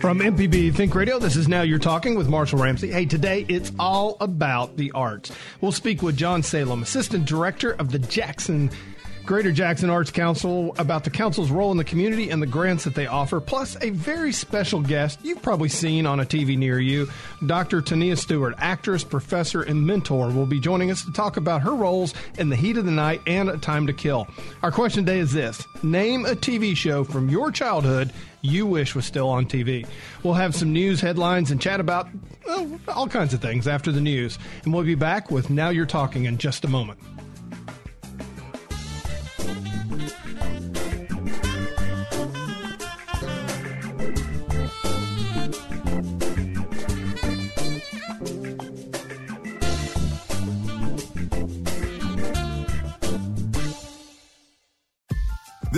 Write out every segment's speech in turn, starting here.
From MPB Think Radio, this is Now You're Talking with Marshall Ramsey. Hey, today it's all about the arts. We'll speak with John Salem, Assistant Director of the Jackson Greater Jackson Arts Council about the council's role in the community and the grants that they offer, plus a very special guest you've probably seen on a TV near you. Dr. Tania Stewart, actress, professor, and mentor, will be joining us to talk about her roles in The Heat of the Night and A Time to Kill. Our question today is this Name a TV show from your childhood you wish was still on TV. We'll have some news headlines and chat about well, all kinds of things after the news. And we'll be back with Now You're Talking in just a moment.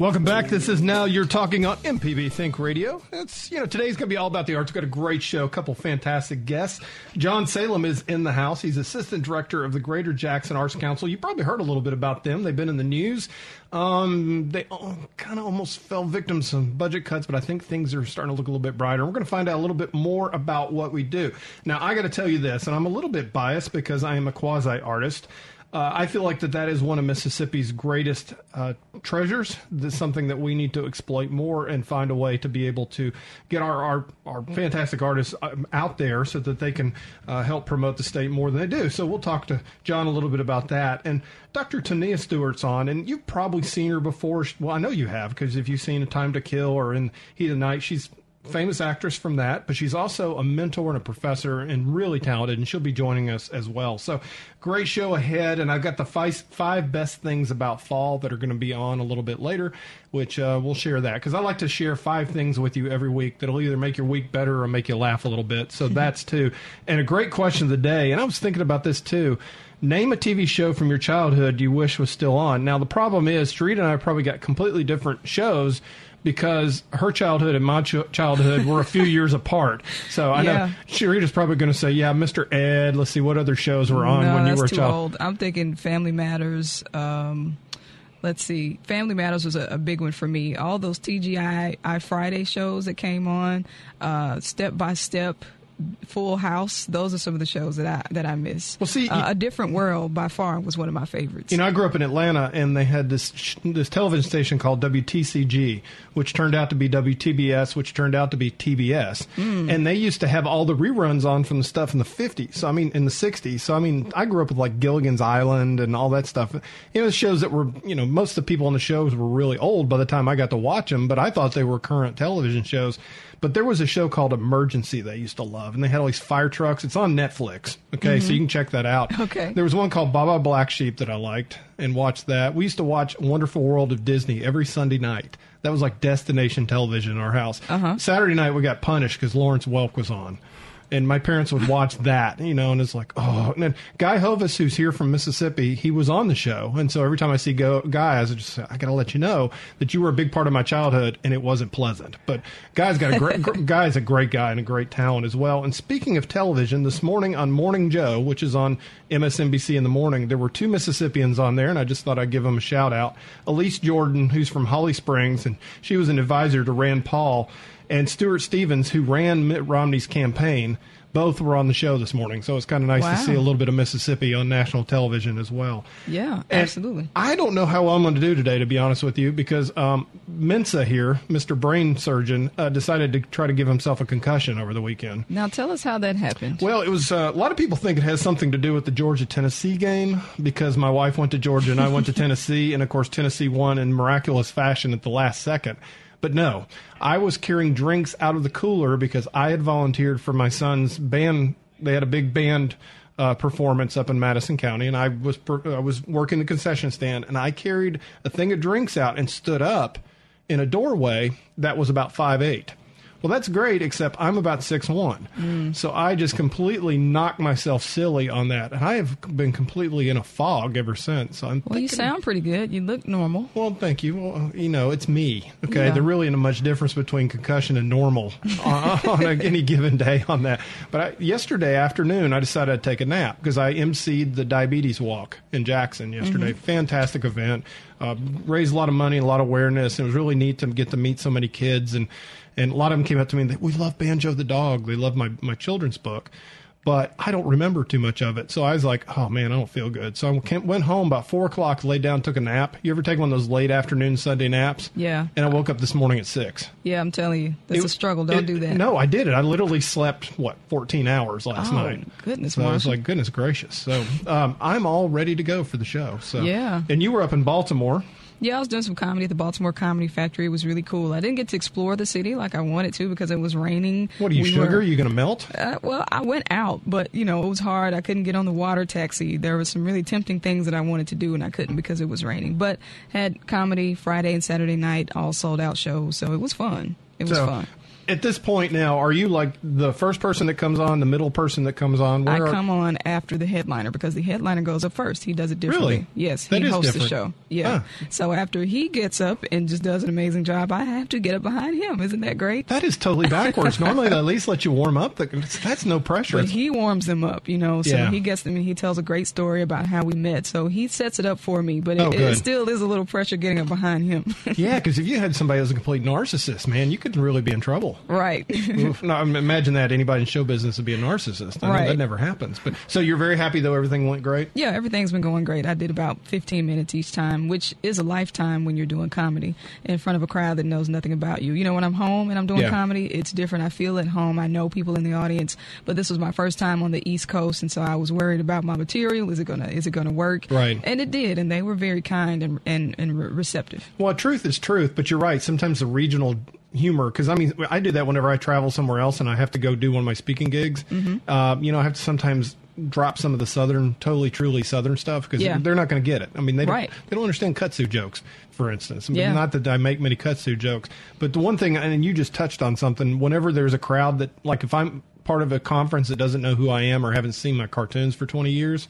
Welcome back. This is now you're talking on MPB Think Radio. It's you know today's going to be all about the arts. We've got a great show, a couple fantastic guests. John Salem is in the house. He's assistant director of the Greater Jackson Arts Council. You probably heard a little bit about them. They've been in the news. Um, they kind of almost fell victim to some budget cuts, but I think things are starting to look a little bit brighter. We're going to find out a little bit more about what we do. Now, I got to tell you this, and I'm a little bit biased because I am a quasi artist. Uh, I feel like that that is one of Mississippi's greatest uh, treasures. This is something that we need to exploit more and find a way to be able to get our our, our fantastic artists um, out there so that they can uh, help promote the state more than they do. So we'll talk to John a little bit about that. And Dr. Tania Stewart's on, and you've probably seen her before. Well, I know you have because if you've seen A Time to Kill or in Heat of Night, she's famous actress from that, but she's also a mentor and a professor and really talented, and she'll be joining us as well. So, great show ahead, and I've got the five, five best things about fall that are going to be on a little bit later, which uh, we'll share that because I like to share five things with you every week that'll either make your week better or make you laugh a little bit. So that's two. and a great question of the day, and I was thinking about this too. Name a TV show from your childhood you wish was still on. Now the problem is, Sharita and I probably got completely different shows because her childhood and my ch- childhood were a few years apart. So I Yeah. know Sharita's probably going to say, "Yeah, Mr. Ed." Let's see what other shows were on no, when you were a child. old. I'm thinking Family Matters. Um, let's see, Family Matters was a, a big one for me. All those TGI I Friday shows that came on, uh, Step by Step, Full House. Those are some of the shows that I that I miss. Well, see, uh, A Different World by far was one of my favorites. You know, I grew up in Atlanta, and they had this sh- this television station called WTCG, which turned out to be WTBS, which turned out to be TBS. And they used to have all the reruns on from the stuff in the 50s. So I mean, in the 60s. So I mean, I grew up with like Gilligan's Island and all that stuff. You know, shows that were you know most of the people on the shows were really old by the time I got to watch them, but I thought they were current television shows. But there was a show called Emergency that I used to love, and they had all these fire trucks. It's on Netflix, okay, so you can check that out. Okay. There was one called Baa Baa Black Sheep that I liked and watched that. We used to watch Wonderful World of Disney every Sunday night. That was like destination television in our house. Uh-huh. Saturday night we got punished because Lawrence Welk was on. And my parents would watch that, you know, and it's like, oh. And then Guy Hovis, who's here from Mississippi, he was on the show. And so every time I see go, Guy, I just say, I got to let you know that you were a big part of my childhood and it wasn't pleasant. But Guy's got a great, gr- Guy's a great guy and a great talent as well. And speaking of television, this morning on Morning Joe, which is on MSNBC in the morning, there were two Mississippians on there, and I just thought I'd give them a shout out. Elise Jordan, who's from Holly Springs, and she was an advisor to Rand Paul, and Stuart Stevens, who ran Mitt Romney's campaign. Both were on the show this morning, so it's kind of nice Wow. to see a little bit of Mississippi on national television as well. yeah, And absolutely. I don't know how I'm going to do today, to be honest with you, because um, Mensa here, Mr. Brain Surgeon, uh, decided to try to give himself a concussion over the weekend. Now tell us how that happened. Well, it was uh, a lot of people think it has something to do with the Georgia Tennessee game because my wife went to Georgia and I went to Tennessee, and of course Tennessee won in miraculous fashion at the last second. But no, I was carrying drinks out of the cooler because I had volunteered for my son's band. They had a big band uh, performance up in Madison County, and I was per- I was working the concession stand, and I carried a thing of drinks out and stood up in a doorway that was about five eight. Well, that's great, except I'm about six one, Mm. so I just completely knocked myself silly on that, and I have been completely in a fog ever since. So I'm Well, you sound pretty good. You look normal. Well, thank you. Well, you know, it's me. Okay, Yeah. there really isn't much difference between concussion and normal on, on a, any given day on that. But I, yesterday afternoon, I decided I'd take a nap because I emceed the diabetes walk in Jackson yesterday. Fantastic event, uh, raised a lot of money, a lot of awareness. It was really neat to get to meet so many kids and. And a lot of them came up to me and they, we love Banjo the dog. They love my, my children's book but I don't remember too much of it. So I was like, oh man, I don't feel good. So I came- went home about four o'clock, laid down, took a nap. You ever take one of those late afternoon Sunday naps? Yeah. And I woke up this morning at six. Yeah, I'm telling you, that's It- a struggle. Don't it- do that. No, I did it. I literally slept what 14 hours last Oh, night. goodness, So I was like, goodness gracious. So um, I'm all ready to go for the show. So Yeah. And you were up in Baltimore. Yeah, I was doing some comedy at the Baltimore Comedy Factory. It was really cool. I didn't get to explore the city like I wanted to because it was raining. What are you We sugar? were- you gonna melt? Uh, well, I went out, but you know it was hard. I couldn't get on the water taxi. There were some really tempting things that I wanted to do, and I couldn't because it was raining. But had comedy Friday and Saturday night, all sold out shows, so it was fun. It was so fun. At this point now, are you like the first person that comes on, the middle person that comes on? I Where are- come on after the headliner because the headliner goes up first. He does it differently. Really? Yes, That he hosts the show. Yeah. So after he gets up and just does an amazing job, I have to get up behind him. Isn't that great? That is totally backwards. Normally, they at least let you warm up. That's no pressure. But he warms them up, you know. So Yeah. he gets them and he tells a great story about how we met. So he sets it up for me, but Oh, it, good. it still is a little pressure getting up behind him. yeah, because if you had somebody who's a complete narcissist, man, you could really be in trouble. Right. No, imagine that anybody in show business would be a narcissist. I know Right. that never happens. But so you're very happy though everything went great. Yeah, everything's been going great. I did about 15 minutes each time, which is a lifetime when you're doing comedy in front of a crowd that knows nothing about you. You know, when I'm home and I'm doing Yeah. comedy, it's different. I feel at home. I know people in the audience, but this was my first time on the East Coast, and so I was worried about my material. Is it gonna Is it gonna work? Right. And it did, and they were very kind and and, and re- receptive. Well, truth is truth, but you're right. Sometimes the regional humor, because I mean, I do that whenever I travel somewhere else and I have to go do one of my speaking gigs. Mm-hmm. Uh, you know, I have to sometimes drop some of the southern, totally, truly southern stuff because Yeah. they're not going to get it. I mean, they don't, Right. they don't understand kudzu jokes, for instance. Yeah. Not that I make many kudzu jokes, but the one thing, and you just touched on something. Whenever there's a crowd that, like, if I'm part of a conference that doesn't know who I am or haven't seen my cartoons for 20 years.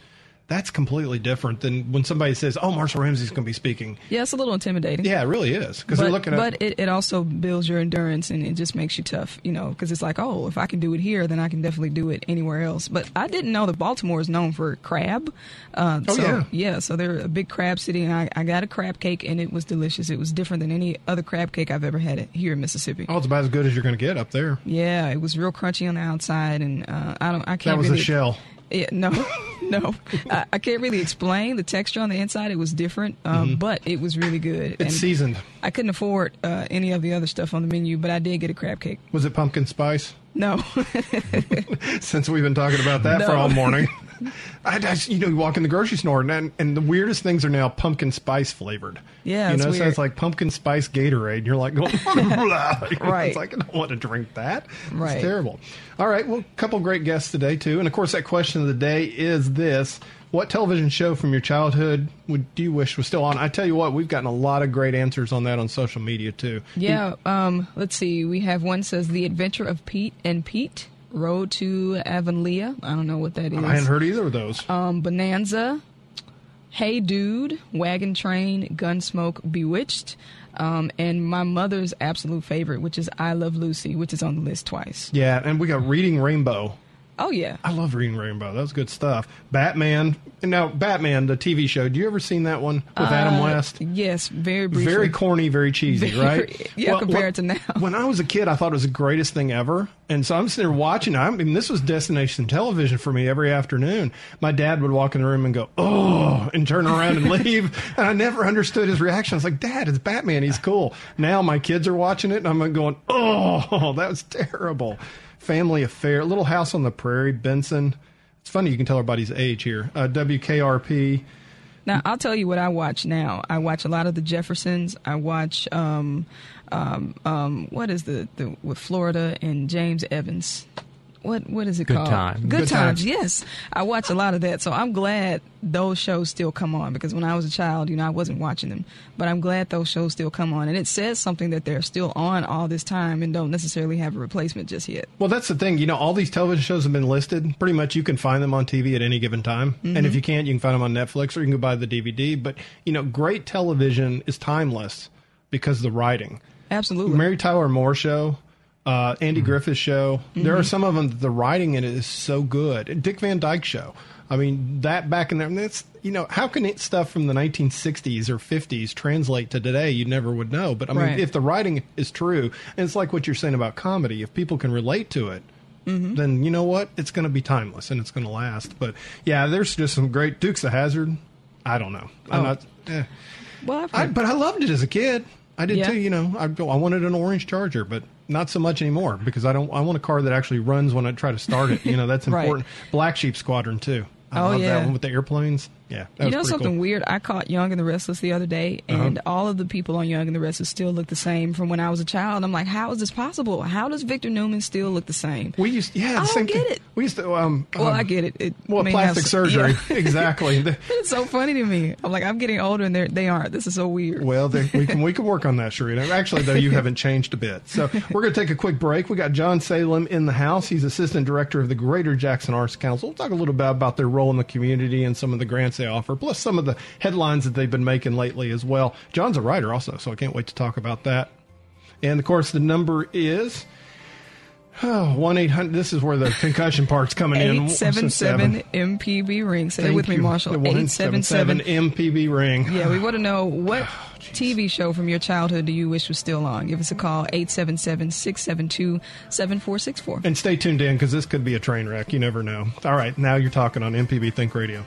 That's completely different than when somebody says, "Oh, Marshall Ramsey's going to be speaking." Yeah, it's a little intimidating. Yeah, it really is because they're looking at. but it, it also builds your endurance and it just makes you tough, you know, because it's like, oh, if I can do it here, then I can definitely do it anywhere else. But I didn't know that Baltimore is known for crab. Uh, Oh, so, yeah. so they're a big crab city, and I, I got a crab cake, and it was delicious. It was different than any other crab cake I've ever had here in Mississippi. Oh, it's about as good as you're going to get up there. Yeah, it was real crunchy on the outside, and uh, I don't, I can't. That was really, a shell. Yeah, no, no, I, I can't really explain the texture on the inside. It was different, um, but it was really good. Mm-hmm. It's seasoned. I couldn't afford uh, any of the other stuff on the menu, but I did get a crab cake. Was it pumpkin spice? No, Since we've been talking about that for all morning. I, I- you know, you walk in the grocery store and, and the weirdest things are now pumpkin spice flavored. Yeah, you it's know, so it's like pumpkin spice Gatorade. And you're like, going, Right. It's like I don't want to drink that. Right. It's terrible. All right, well, a couple great guests today too, and of course, that question of the day is this: What television show from your childhood would do you wish was still on? I tell you what, we've gotten a lot of great answers on that on social media too. yeah. Um, let's see. We have one says the Adventure of Pete and Pete. Road to Avonlea. I don't know what that is. I hadn't heard either of those. um, Bonanza, Hey Dude, Wagon Train, Gunsmoke, Bewitched, um, and my mother's absolute favorite, which is I Love Lucy, which is on the list twice. yeah, and we got Reading Rainbow. Oh yeah, I love Reading Rainbow. That was good stuff. Batman. Now, Batman, the TV show. Do you ever seen that one with Adam Uh, West? Yes, very briefly. Very corny, very cheesy, Very- right? yeah, compared to now. When I was a kid, I thought it was the greatest thing ever. And so I'm sitting there watching. I mean, this was destination television for me every afternoon. My dad would walk in the room and go, oh, and turn around and leave. And I never understood his reaction. I was like, Dad, it's Batman. He's cool. Now my kids are watching it and I'm going, oh, that was terrible. Family Affair, Little House on the Prairie, Benson. It's funny you can tell everybody's age here. Uh, WKRP. Now I'll tell you what I watch now. I watch a lot of the Jeffersons. I watch um, um, um, what is the, the with Florida and James Evans. What what is it Good called? Times. Good, Good times. Times. Yes, I watch a lot of that, so I'm glad those shows still come on because when I was a child, you know, I wasn't watching them, but I'm glad those shows still come on, and it says something that they're still on all this time and don't necessarily have a replacement just yet. Well, that's the thing. You know, all these television shows have been listed. Pretty much, you can find them on TV at any given time. And Mm-hmm. if you can't, you can find them on Netflix or you can go buy the DVD. But you know, great television is timeless because of the writing. Absolutely. Mary Tyler Moore show, uh, Andy Griffith show. There are some of them. that The writing in it is so good. Dick Van Dyke show. I mean, that back in there. That's you know, how can it, stuff from the 1960s or 50s translate to today? You never would know. But I mean, Right. if the writing is true, and it's like what you're saying about comedy, if people can relate to it. Then you know what? It's going to be timeless and it's going to last. But yeah, there's just some great Dukes of Hazzard. I don't know. I'm Oh. not. Eh. well, I've I, but I loved it as a kid. I did Yeah. too. You know, I. I wanted an orange Charger, but not so much anymore because I don't. I want a car that actually runs when I try to start it. You know, that's Right. important. Black Sheep Squadron too. I Oh, love yeah. that one with the airplanes. Yeah, you know something cool. Uh-huh. weird? I caught Young and the Restless the other day, and all of the people on Young and the Restless still look the same from when I was a child. I'm like, how is this possible? How does Victor Newman still look the same? We used, yeah, the I don't same get thing. it. We used to. Um, Well, um, I get it. it Well, may have plastic surgery, yeah. exactly. It's so funny to me. I'm like, I'm getting older, and they're, they aren't. This is so weird. Well, they, we can we can work on that, Sharita. Actually, though, you haven't changed a bit. So we're going to take a quick break. We got John Salem in the house. He's assistant director of the Greater Jackson Arts Council. We'll talk a little bit about their role in the community and some of the grants they offer, plus some of the headlines that they've been making lately as well. John's a writer also, so I can't wait to talk about that. And of course, the number is. Oh, 1 800. This is where the concussion part's coming in. 877 MPB ring. Say it Thank with me. Marshall. The 177 877. MPB ring. Yeah, we want to know what Oh, TV show from your childhood do you wish was still on? Give us a call, 877 672 7464. And stay tuned in because this could be a train wreck. You never know. All right, now you're talking on MPB Think Radio.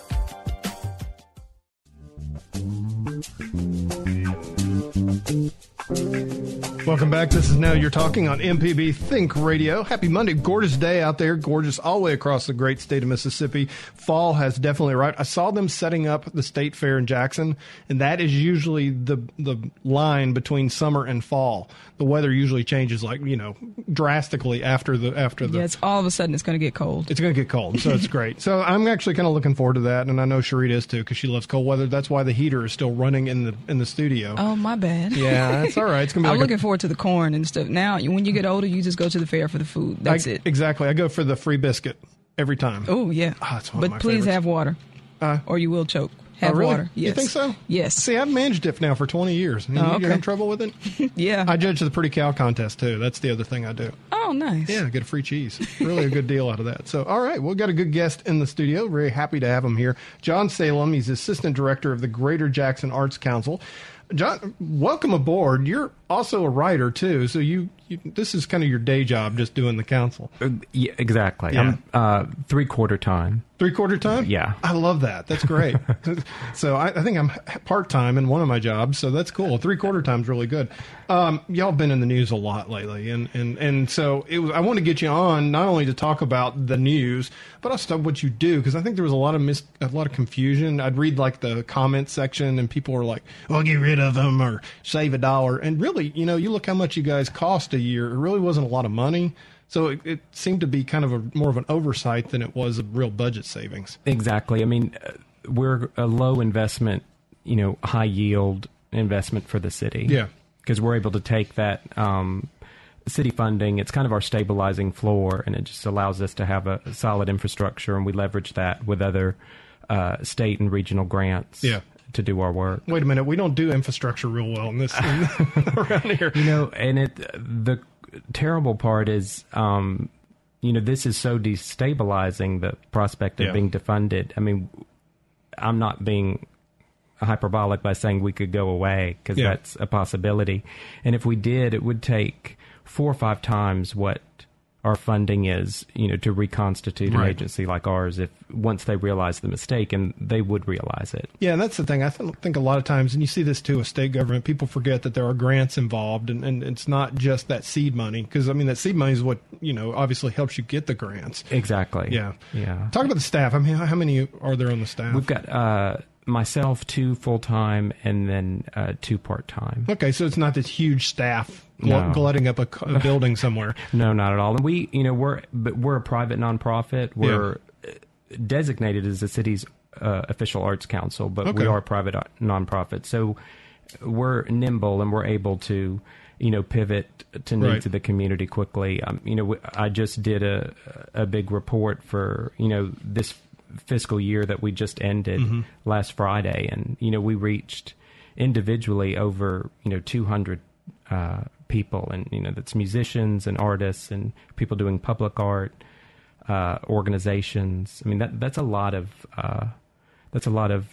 Welcome back. This is Now You're Talking on MPB Think Radio. Happy Monday. Gorgeous day out there. Gorgeous all the way across the great state of Mississippi. Fall has definitely arrived. I saw them setting up the state fair in Jackson, and that is usually the the line between summer and fall. The weather usually changes like, you know, drastically after the after the Yeah, it's all of a sudden it's going to get cold. it's going to get cold, so it's great. So I'm actually kind of looking forward to that, and I know Sharita is too because she loves cold weather. That's why the heater is still running in the in the studio. Oh, my bad. Yeah, that's all right. It's gonna be. I'm like a- looking forward to the corn and stuff. Now, when you get older, you just go to the fair for the food. That's I- it. Exactly. I go for the free biscuit every time. Oh, yeah. Ah, of but please favorites. have water, Uh, or you will choke. Have oh, really? water. Yes. You think so? Yes. See, I've managed it now for 20 years. And Oh, okay. You're having trouble with it? yeah. I judge the Pretty Cow contest, too. That's the other thing I do. oh, nice. Yeah, get a free cheese. Really a good deal out of that. So, all right, we've got a good guest in the studio. Very happy to have him here. John Salem, he's assistant director of the Greater Jackson Arts Council. John, welcome aboard. You're also a writer too, so you, you this is kind of your day job, just doing the council. Uh, yeah, exactly. Yeah. I'm uh, three quarter time. Three quarter time? Yeah. I love that. That's great. so I, I think I'm part time in one of my jobs, so that's cool. Three quarter time's really good. Um, y'all been in the news a lot lately, and and and so it was. I want to get you on not only to talk about the news, but also what you do because I think there was a lot of mis- a lot of confusion. I'd read like the comment section, and people were like, "Well, get rid of them or save a dollar," and really, you know, you look how much you guys cost a year. It really wasn't a lot of money. So it, it seemed to be kind of a more of an oversight than it was a real budget savings. Exactly. I mean, uh, we're a low investment, you know, high yield investment for the city. Yeah. Because we're able to take that um, city funding. It's kind of our stabilizing floor, and it just allows us to have a solid infrastructure, and we leverage that with other uh, state and regional grants. Yeah. To do our work. Wait a minute, we don't do infrastructure real well in this in, around here. You know, and it the terrible part is, um, you know, this is so destabilizing the prospect of Yeah. being defunded. I mean, I'm not being hyperbolic by saying we could go away because Yeah. that's a possibility. And if we did, it would take four or five times what our funding is, you know, to reconstitute an agency like ours if once they realize the mistake and they would realize it. Yeah, and that's the thing. I th- think a lot of times, and you see this too with state government, people forget that there are grants involved, and, and it's not just that seed money. Because I mean, that seed money is what you know obviously helps you get the grants. Exactly. Yeah, Yeah. Talk about the staff. I mean, how, how many are there on the staff? We've got uh, myself, two full time, and then uh, two part time. okay, so it's not this huge staff gl- No. glutting up a building somewhere. No, not at all. And we, you know, we're but we're a private nonprofit. We're uh designated as the city's uh, official arts council, but Okay. we are a private uh, nonprofit. So we're nimble and we're able to, you know, pivot to needs Right. of the community quickly. Um, you know, I just did a a big report for you know this fiscal year that we just ended Mm-hmm. last Friday, and you know we reached individually over you know 200 uh, people, and you know that's musicians and artists and people doing public art, uh, organizations. I mean that that's a lot of uh, that's a lot of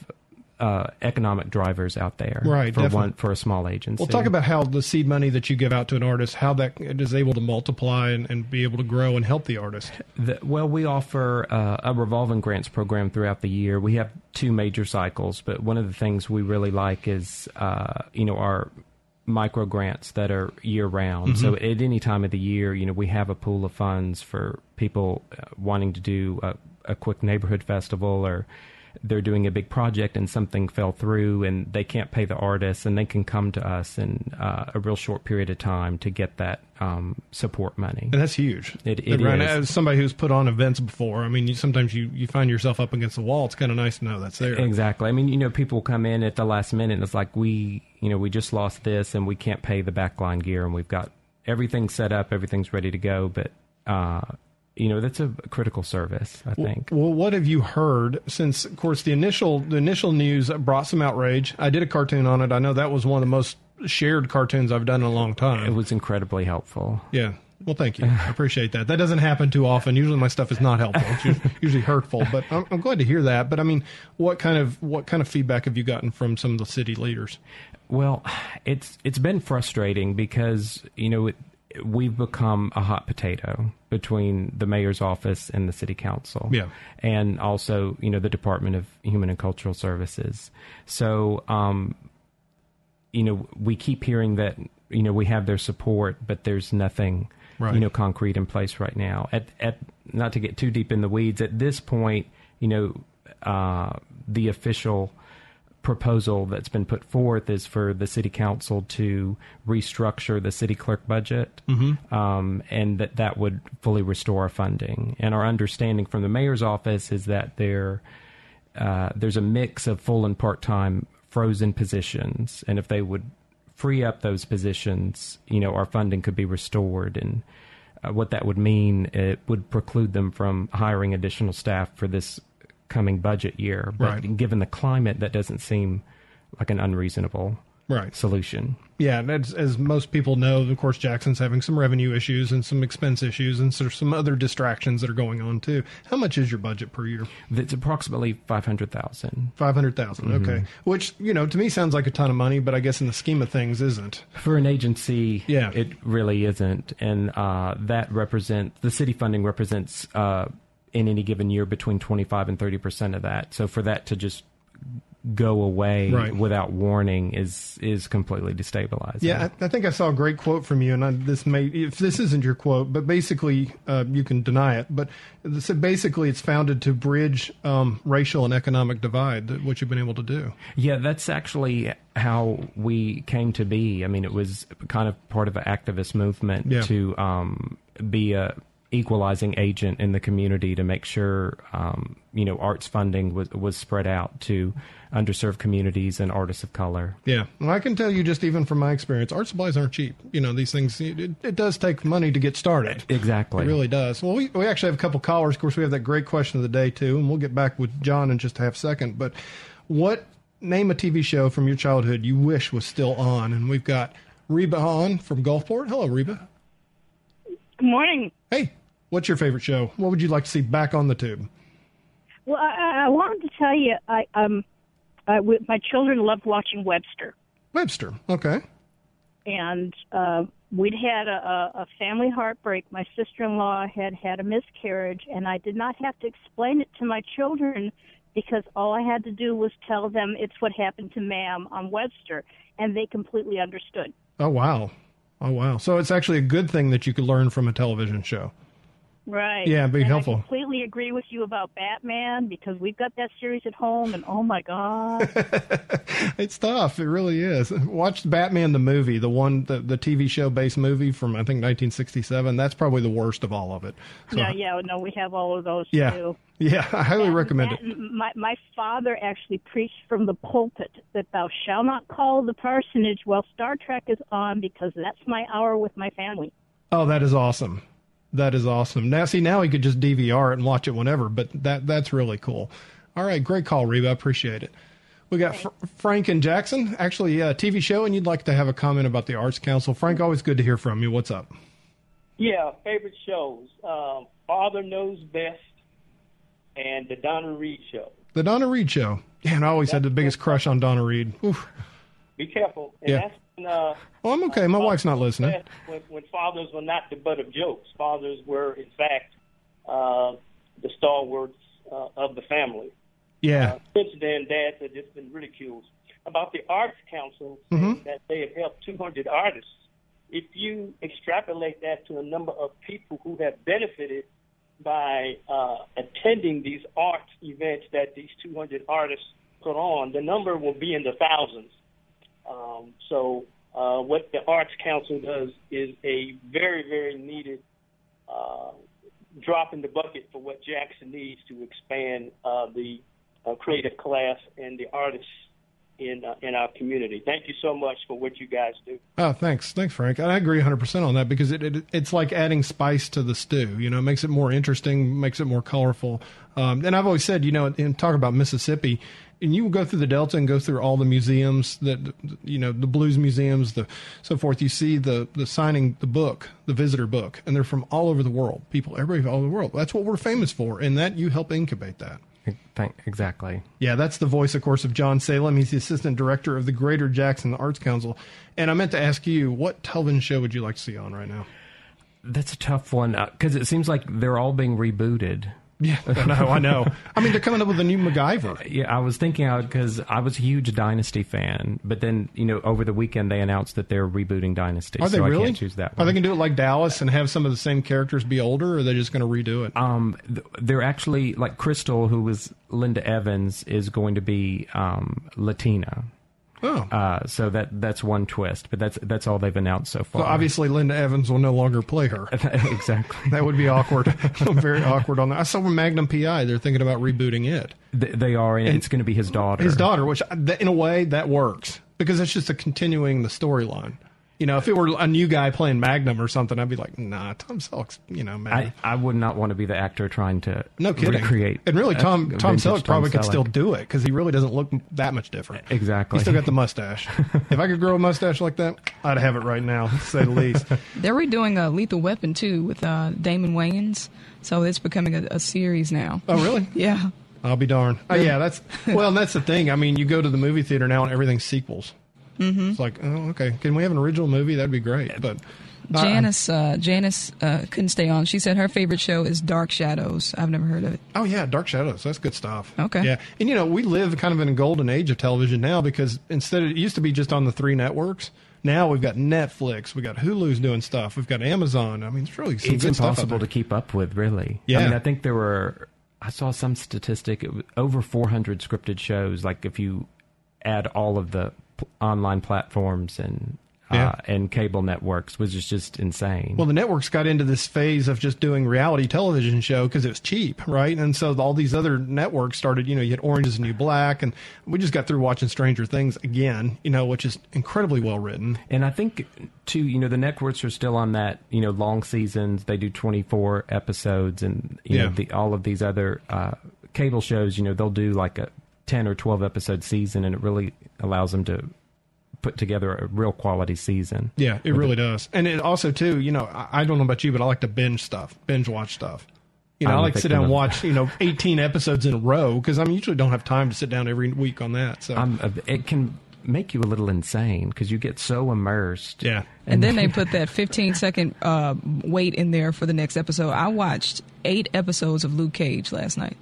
uh, economic drivers out there, Right, For definitely. one for a small agency. Well, talk about how the seed money that you give out to an artist, how that is able to multiply and, and be able to grow and help the artist. The, well, we offer uh, a revolving grants program throughout the year. We have two major cycles, but one of the things we really like is, uh, you know, our micro grants that are year round. So at any time of the year, you know, we have a pool of funds for people uh, wanting to do a, a quick neighborhood festival or they're doing a big project and something fell through and they can't pay the artists and they can come to us in uh, a real short period of time to get that um, support money. And that's huge. It- it right, is. As somebody who's put on events before, I mean, you, sometimes you, you find yourself up against the wall. It's kind of nice to know that's there. Exactly. I mean, you know, people come in at the last minute and it's like we, you know, we just lost this and we can't pay the backline gear and we've got everything set up, everything's ready to go, but uh, you know, that's a critical service, I think. Well, what have you heard since, of course, the initial the initial news brought some outrage. I did a cartoon on it. I know that was one of the most shared cartoons I've done in a long time. It was incredibly helpful. Yeah. Well, thank you. I appreciate that. That doesn't happen too often. Usually, my stuff is not helpful. It's usually, usually hurtful. But I'm, I'm glad to hear that. But I mean, what kind of what kind of feedback have you gotten from some of the city leaders? Well, it's it's been frustrating because you know it, we've become a hot potato between the mayor's office and the city council. Yeah. and also you know the Department of Human and Cultural Services. So, um, you know, we keep hearing that you know we have their support, but there's nothing Right. you know concrete in place right now. At at not to get too deep in the weeds, at this point, you know, uh, the official proposal that's been put forth is for the city council to restructure the city clerk budget, um, and that that would fully restore our funding. And our understanding from the mayor's office is that there uh, there's a mix of full and part time frozen positions, and if they would free up those positions, you know, our funding could be restored and. Uh, what that would mean, it would preclude them from hiring additional staff for this coming budget year. But Right. given the climate, that doesn't seem like an unreasonable Right. solution. Yeah, and as, as most people know, of course, Jackson's having some revenue issues and some expense issues, and sort of some other distractions that are going on too. How much is your budget per year? It's approximately five hundred thousand Five hundred thousand. Okay, which you know to me sounds like a ton of money, but I guess in the scheme of things, isn't. for an agency. Yeah. it really isn't, and uh, that represent the city funding represents uh, in any given year between twenty five and thirty percent of that. So for that to just go away Right. without warning is is completely destabilizing. Yeah, I, I think I saw a great quote from you, and I, this may if this isn't your quote, but basically uh, you can deny it. But basically it's founded to bridge um, racial and economic divide. that- What you've been able to do. Yeah, that's actually how we came to be. I mean, it was kind of part of an activist movement Yeah. to um, be a equalizing agent in the community to make sure um, you know arts funding was was spread out to underserved communities and artists of color. Yeah, and I can tell you just even from my experience, art supplies aren't cheap. You know, these things it, it does take money to get started. Exactly. It really does. Well, we, we actually have a couple callers. Of course, we have that great question of the day too, and we'll get back with John in just a half second. But what name a TV show from your childhood you wish was still on? And we've got Reba on from Gulfport. Hello, Reba. Good morning. Hey, what's your favorite show? What would you like to see back on the tube? Well, I, I- I wanted to tell you, I um, we, my children loved watching Webster, Webster. Okay. and uh, we'd had a, a a family heartbreak. My sister-in-law had had a miscarriage, and I did not have to explain it to my children because all I had to do was tell them it's what happened to Ma'am on Webster, and they completely understood. Oh wow. Oh wow. So it's actually a good thing that you could learn from a television show. Right. Yeah, be and helpful. I completely agree with you about Batman because we've got that series at home, and oh my god. It's tough. It really is. Watch Batman the movie, the one, the, the TV show based movie from I think 1967. That's probably the worst of all of it. So, yeah, yeah, no, we have all of those yeah, too. yeah. I highly recommend it. My my father actually preached from the pulpit that thou shalt not call the parsonage while Star Trek is on because that's my hour with my family. Oh, that is awesome. That is awesome. Now, see, now he could just DVR it and watch it whenever, but that that's really cool. All right, great call, Reba. I appreciate it. We got Fr- Frank and Jackson, actually, a TV show, and you'd like to have a comment about the Arts Council. Frank, always good to hear from you. What's up? Yeah, favorite shows. Um, Father Knows Best and the Donna Reed Show. The Donna Reed Show. Yeah, and I always had the biggest crush on Donna Reed. Oof. Be careful. And Yeah. that's when, uh, Oh, I'm okay. My wife's not listening. when, when fathers were not the butt of jokes. Fathers were, in fact, uh, the stalwarts uh, of the family. Yeah. Uh, since then, dads have just been ridiculed. About the Arts Council, saying that they have helped 200 artists. If you extrapolate that to a number of people who have benefited by uh, attending these arts events that these 200 artists put on, the number will be in the thousands. Um, so, uh, what the Arts Council does is a very, very needed uh, drop in the bucket for what Jackson needs to expand uh, the uh, creative class and the artists in uh, in our community. Thank you so much for what you guys do. Oh, thanks, thanks, Frank. I agree 100 percent on that because it, it it's like adding spice to the stew. You know, it makes it more interesting, makes it more colorful. Um, and I've always said, you know, in talk about Mississippi, and you go through the Delta and go through all the museums that you know, the blues museums, the so forth. You see the the signing the book, the visitor book, and they're from all over the world. People, everybody from all over the world. That's what we're famous for, and that you help incubate that. Thank, exactly. Yeah, that's the voice, of course, of John Salem. He's the assistant director of the Greater Jackson Arts Council. And I meant to ask you, what television show would you like to see on right now? That's a tough one uh, because it seems like they're all being rebooted. Yeah, I know, I know. I mean, they're coming up with a new MacGyver. Yeah, I was thinking out because I was a huge Dynasty fan, but then you know over the weekend they announced that they're rebooting Dynasty. Are they so really? I can't choose that Are they going to do it like Dallas and have some of the same characters be older, or are they just going to redo it? um, they're actually like Krystle, who was Linda Evans, is going to be um, Latina. Oh. Uh, so that that's one twist, but that's that's all they've announced so far. so obviously, Linda Evans will no longer play her. exactly. That would be awkward. Very awkward on that. I saw with Magnum PI, they're thinking about rebooting it. Th- they are, and, it's going to be his daughter. his daughter, which in a way that works because it's just a continuing the storyline. You know, if it were a new guy playing Magnum or something, I'd be like, nah, Tom Selleck's, you know, man. I, I would not want to be the actor trying to no kidding. recreate. and really, Tom Tom vintage Selleck probably Tom could still do it because he really doesn't look that much different. Exactly. He's still got the mustache. if I could grow a mustache like that, I'd have it right now, to say the least. They're redoing a Lethal Weapon too with uh, Damon Wayans, so it's becoming a, a series now. Oh, really? Yeah. I'll be darned. Oh, yeah, that's well, that's the thing. I mean, you go to the movie theater now and everything's sequels. Mm-hmm. It's like, oh, okay. Can we have an original movie? That'd be great. But Janice uh, Janice uh, couldn't stay on. She said her favorite show is Dark Shadows. I've never heard of it. Oh yeah, Dark Shadows. That's good stuff. Okay. Yeah, and you know we live kind of in a golden age of television now because instead of, it used to be just on the three networks. Now we've got Netflix, we've got Hulu's doing stuff, we've got Amazon. I mean, it's really some it's good stuff out impossible there. to keep up with, really. Yeah. I mean, I think there were. I saw some statistic it was over 400 scripted shows. Like if you add all of the p- online platforms and Yeah. uh, and cable networks, which is just insane. Well, the networks got into this phase of just doing reality television show because it was cheap, right? And so all these other networks started, you know, you had Orange is the New Black, and we just got through watching Stranger Things again, you know, which is incredibly well written. And I think too, you know, the networks are still on that, you know, long seasons. They do 24 episodes, and you Yeah. know, the, all of these other uh, cable shows, you know, they'll do like a 10 or 12 episode season, and it really allows them to put together a real quality season. Yeah, it really does. And it also too, you know, I, I don't know about you, but I like to binge stuff, binge watch stuff. You know, I I'm like to sit down and watch, you know, 18 episodes in a row because I mean, usually don't have time to sit down every week on that. So, I'm, a- it can make you a little insane because you get so immersed. yeah. And then they put that 15 second uh, wait in there for the next episode. I watched eight episodes of Luke Cage last night.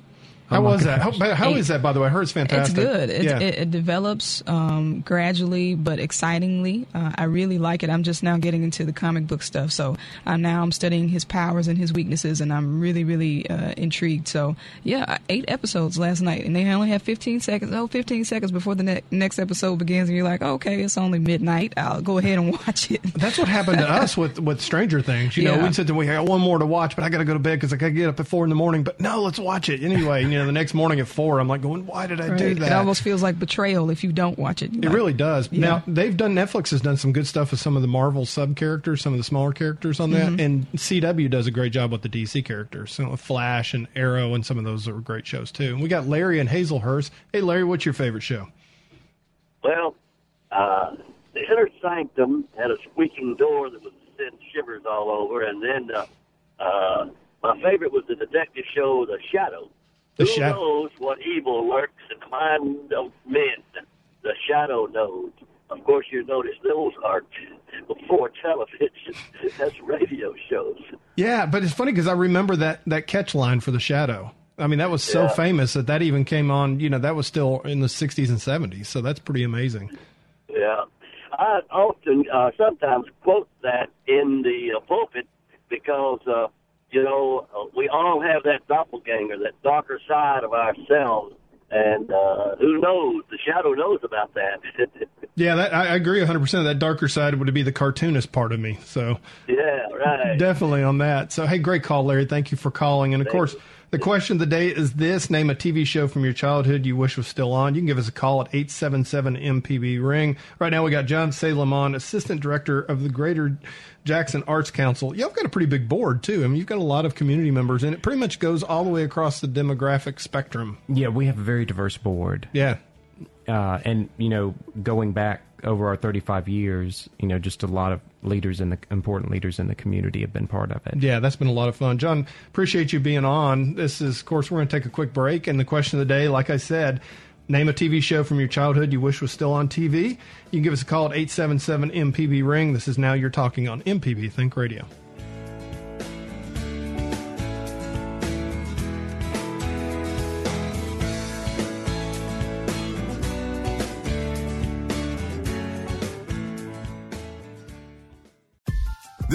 How was that? How, how Eight. is that, by the way? I heard it's fantastic. It's good. It's, yeah. it, it develops um, gradually but excitingly. Uh, I really like it. I'm just now getting into the comic book stuff, so uh, now I'm studying his powers and his weaknesses, and I'm really, really uh, intrigued. So yeah, eight episodes last night, and they only have 15 seconds. Oh, 15 seconds before the ne- next episode begins, and you're like, okay, it's only midnight. I'll go ahead and watch it. That's what happened to us with, with Stranger Things. You know, Yeah. we said that we got one more to watch, but I got to go to bed because I got to get up at four in the morning. But no, let's watch it anyway. You know, the next morning at four, I'm like going, why did I do that? It almost feels like betrayal if you don't watch it. It really does. Yeah. Now they've done. Netflix has done some good stuff with some of the Marvel sub characters, some of the smaller characters on that, and CW does a great job with the DC characters. So Flash and Arrow and some of those are great shows too. And we got Larry and Hazlehurst. Hey Larry, what's your favorite show? Well, uh, the inner sanctum had a squeaking door that would send shivers all over, and then uh, uh, my favorite was the detective show, The Shadow. The Who Shadow. knows what evil lurks in the mind of men? The Shadow knows. Of course, you notice those aren't before television. That's radio shows. Yeah, but it's funny because I remember that that catch line for the Shadow. I mean, that was so Yeah. famous that that even came on. You know, that was still in the '60s and '70s. So that's pretty amazing. Yeah. I often, uh, sometimes quote that in the uh, pulpit because, uh, you know, uh, we all have that doppelganger, that darker side of ourselves. And uh, who knows? The shadow knows about that. Yeah, that, I agree 100. percent That darker side would be the cartoonist part of me. So yeah, right. definitely on that. So hey, great call, Larry. Thank you for calling. And of course, you. The question of the day is this: Name a TV show from your childhood you wish was still on. You can give us a call at 877 MPB ring. Right now, we got John Salem on, Assistant Director of the Greater Jackson Arts Council. You've got a pretty big board too. I mean, you've got a lot of community members, and it pretty much goes all the way across the demographic spectrum. Yeah, we have a very diverse board. Yeah. uh, and you know, going back over our 35 years, you know, just a lot of leaders in the important leaders in the community have been part of it. Yeah, that's been a lot of fun. John, appreciate you being on. This is, of course, we're going to take a quick break. And the question of the day, like I said, name a TV show from your childhood you wish was still on TV. You can give us a call at 877 MPB Ring. This is Now You're Talking on MPB Think Radio.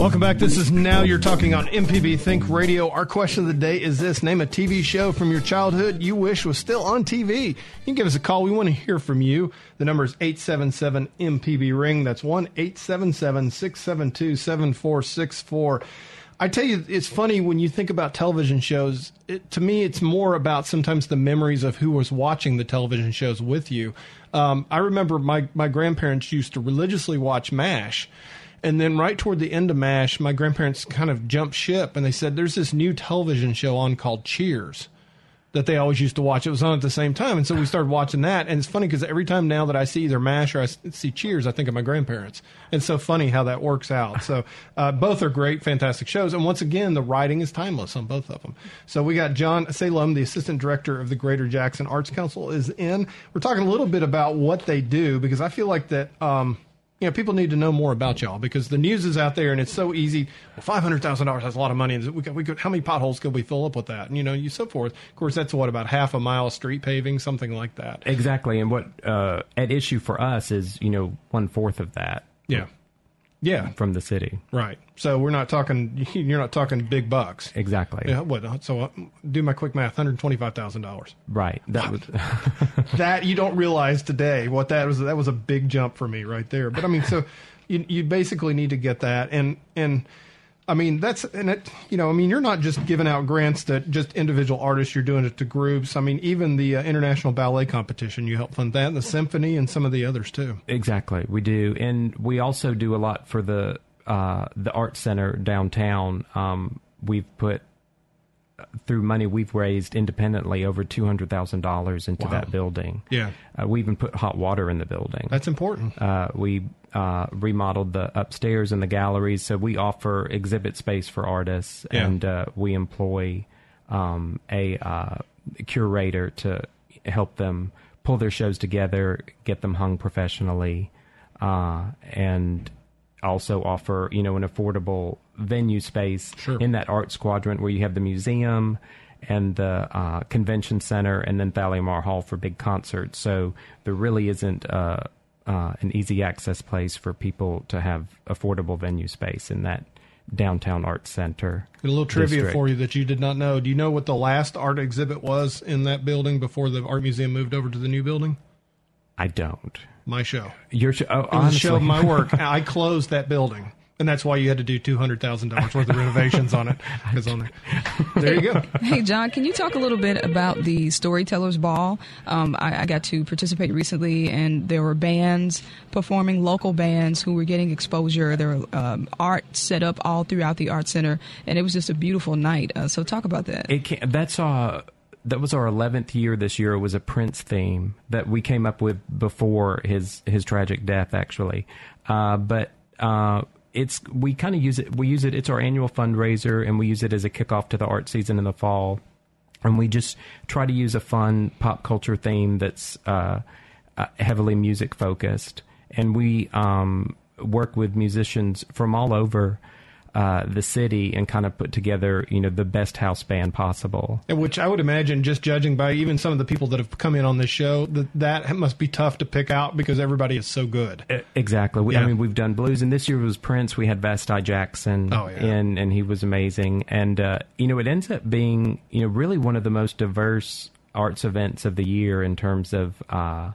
Welcome back. This is Now You're Talking on MPB Think Radio. Our question of the day is this Name a TV show from your childhood you wish was still on TV. You can give us a call. We want to hear from you. The number is 877 MPB Ring. That's 1 877 672 7464. I tell you, it's funny when you think about television shows. It, to me, it's more about sometimes the memories of who was watching the television shows with you. Um, I remember my, my grandparents used to religiously watch MASH. And then right toward the end of MASH, my grandparents kind of jumped ship and they said, there's this new television show on called Cheers that they always used to watch. It was on at the same time. And so we started watching that. And it's funny because every time now that I see either MASH or I see Cheers, I think of my grandparents. It's so funny how that works out. So uh, both are great, fantastic shows. And once again, the writing is timeless on both of them. So we got John Salem, the Assistant Director of the Greater Jackson Arts Council, is in. We're talking a little bit about what they do because I feel like that. Um, you know, people need to know more about y'all because the news is out there and it's so easy. Well, five hundred thousand dollars has a lot of money. We could, we could, how many potholes could we fill up with that? And you know, you so forth. Of course, that's what about half a mile of street paving, something like that. Exactly, and what uh, at issue for us is you know one fourth of that Yeah, yeah, from the city. right. So we're not talking. You're not talking big bucks. Exactly. Yeah, what? So uh, do my quick math: hundred twenty-five thousand dollars. Right. That was that you don't realize today what that was that was a big jump for me right there but i mean so you you basically need to get that and and I mean, that's and it. You know, I mean, you're not just giving out grants to just individual artists. You're doing it to groups. I mean, even the uh, international ballet competition, you help fund that, the symphony, and some of the others too. Exactly, we do, and we also do a lot for the uh, the art center downtown. Um, we've put through money we've raised independently over two hundred thousand dollars into Wow. that building. Yeah. uh, we even put hot water in the building. That's important. Uh, we uh, remodeled the upstairs and the galleries, so we offer exhibit space for artists, Yeah. and uh, we employ um, a uh, curator to help them pull their shows together, get them hung professionally, uh, and also offer you know an affordable venue space Sure. in that art quadrant where you have the museum and the uh, convention center and then Thalia Mara Hall for big concerts. So there really isn't uh, uh, an easy access place for people to have affordable venue space in that downtown art center. A little trivia district. for you that you did not know. Do you know what the last art exhibit was in that building before the art museum moved over to the new building? I don't. My show. Your show, oh, It was a show of my work. I closed that building. And that's why you had to do two hundred thousand dollars worth of renovations on it. 'Cause on there, there you go. Hey, John, can you talk a little bit about the Storytellers Ball? Um, I, I got to participate recently, and there were bands performing, local bands who were getting exposure. There were um, art set up all throughout the art center, and it was just a beautiful night. Uh, so, talk about that. It can, that's uh that was our eleventh year this year. It was a Prince theme that we came up with before his his tragic death, actually. Uh, but uh, it's we kind of use it. We use it. It's our annual fundraiser, and we use it as a kickoff to the art season in the fall. And we just try to use a fun pop culture theme that's uh, uh, heavily music focused. And we um, work with musicians from all over uh, the city and kind of put together, you know, the best house band possible. And which I would imagine, just judging by even some of the people that have come in on this show, that that must be tough to pick out because everybody is so good. Exactly. We, Yeah. I mean, we've done blues, and this year was Prince. We had Vasti Jackson Oh, yeah. in, and he was amazing. And uh, you know, it ends up being you know really one of the most diverse arts events of the year in terms of uh,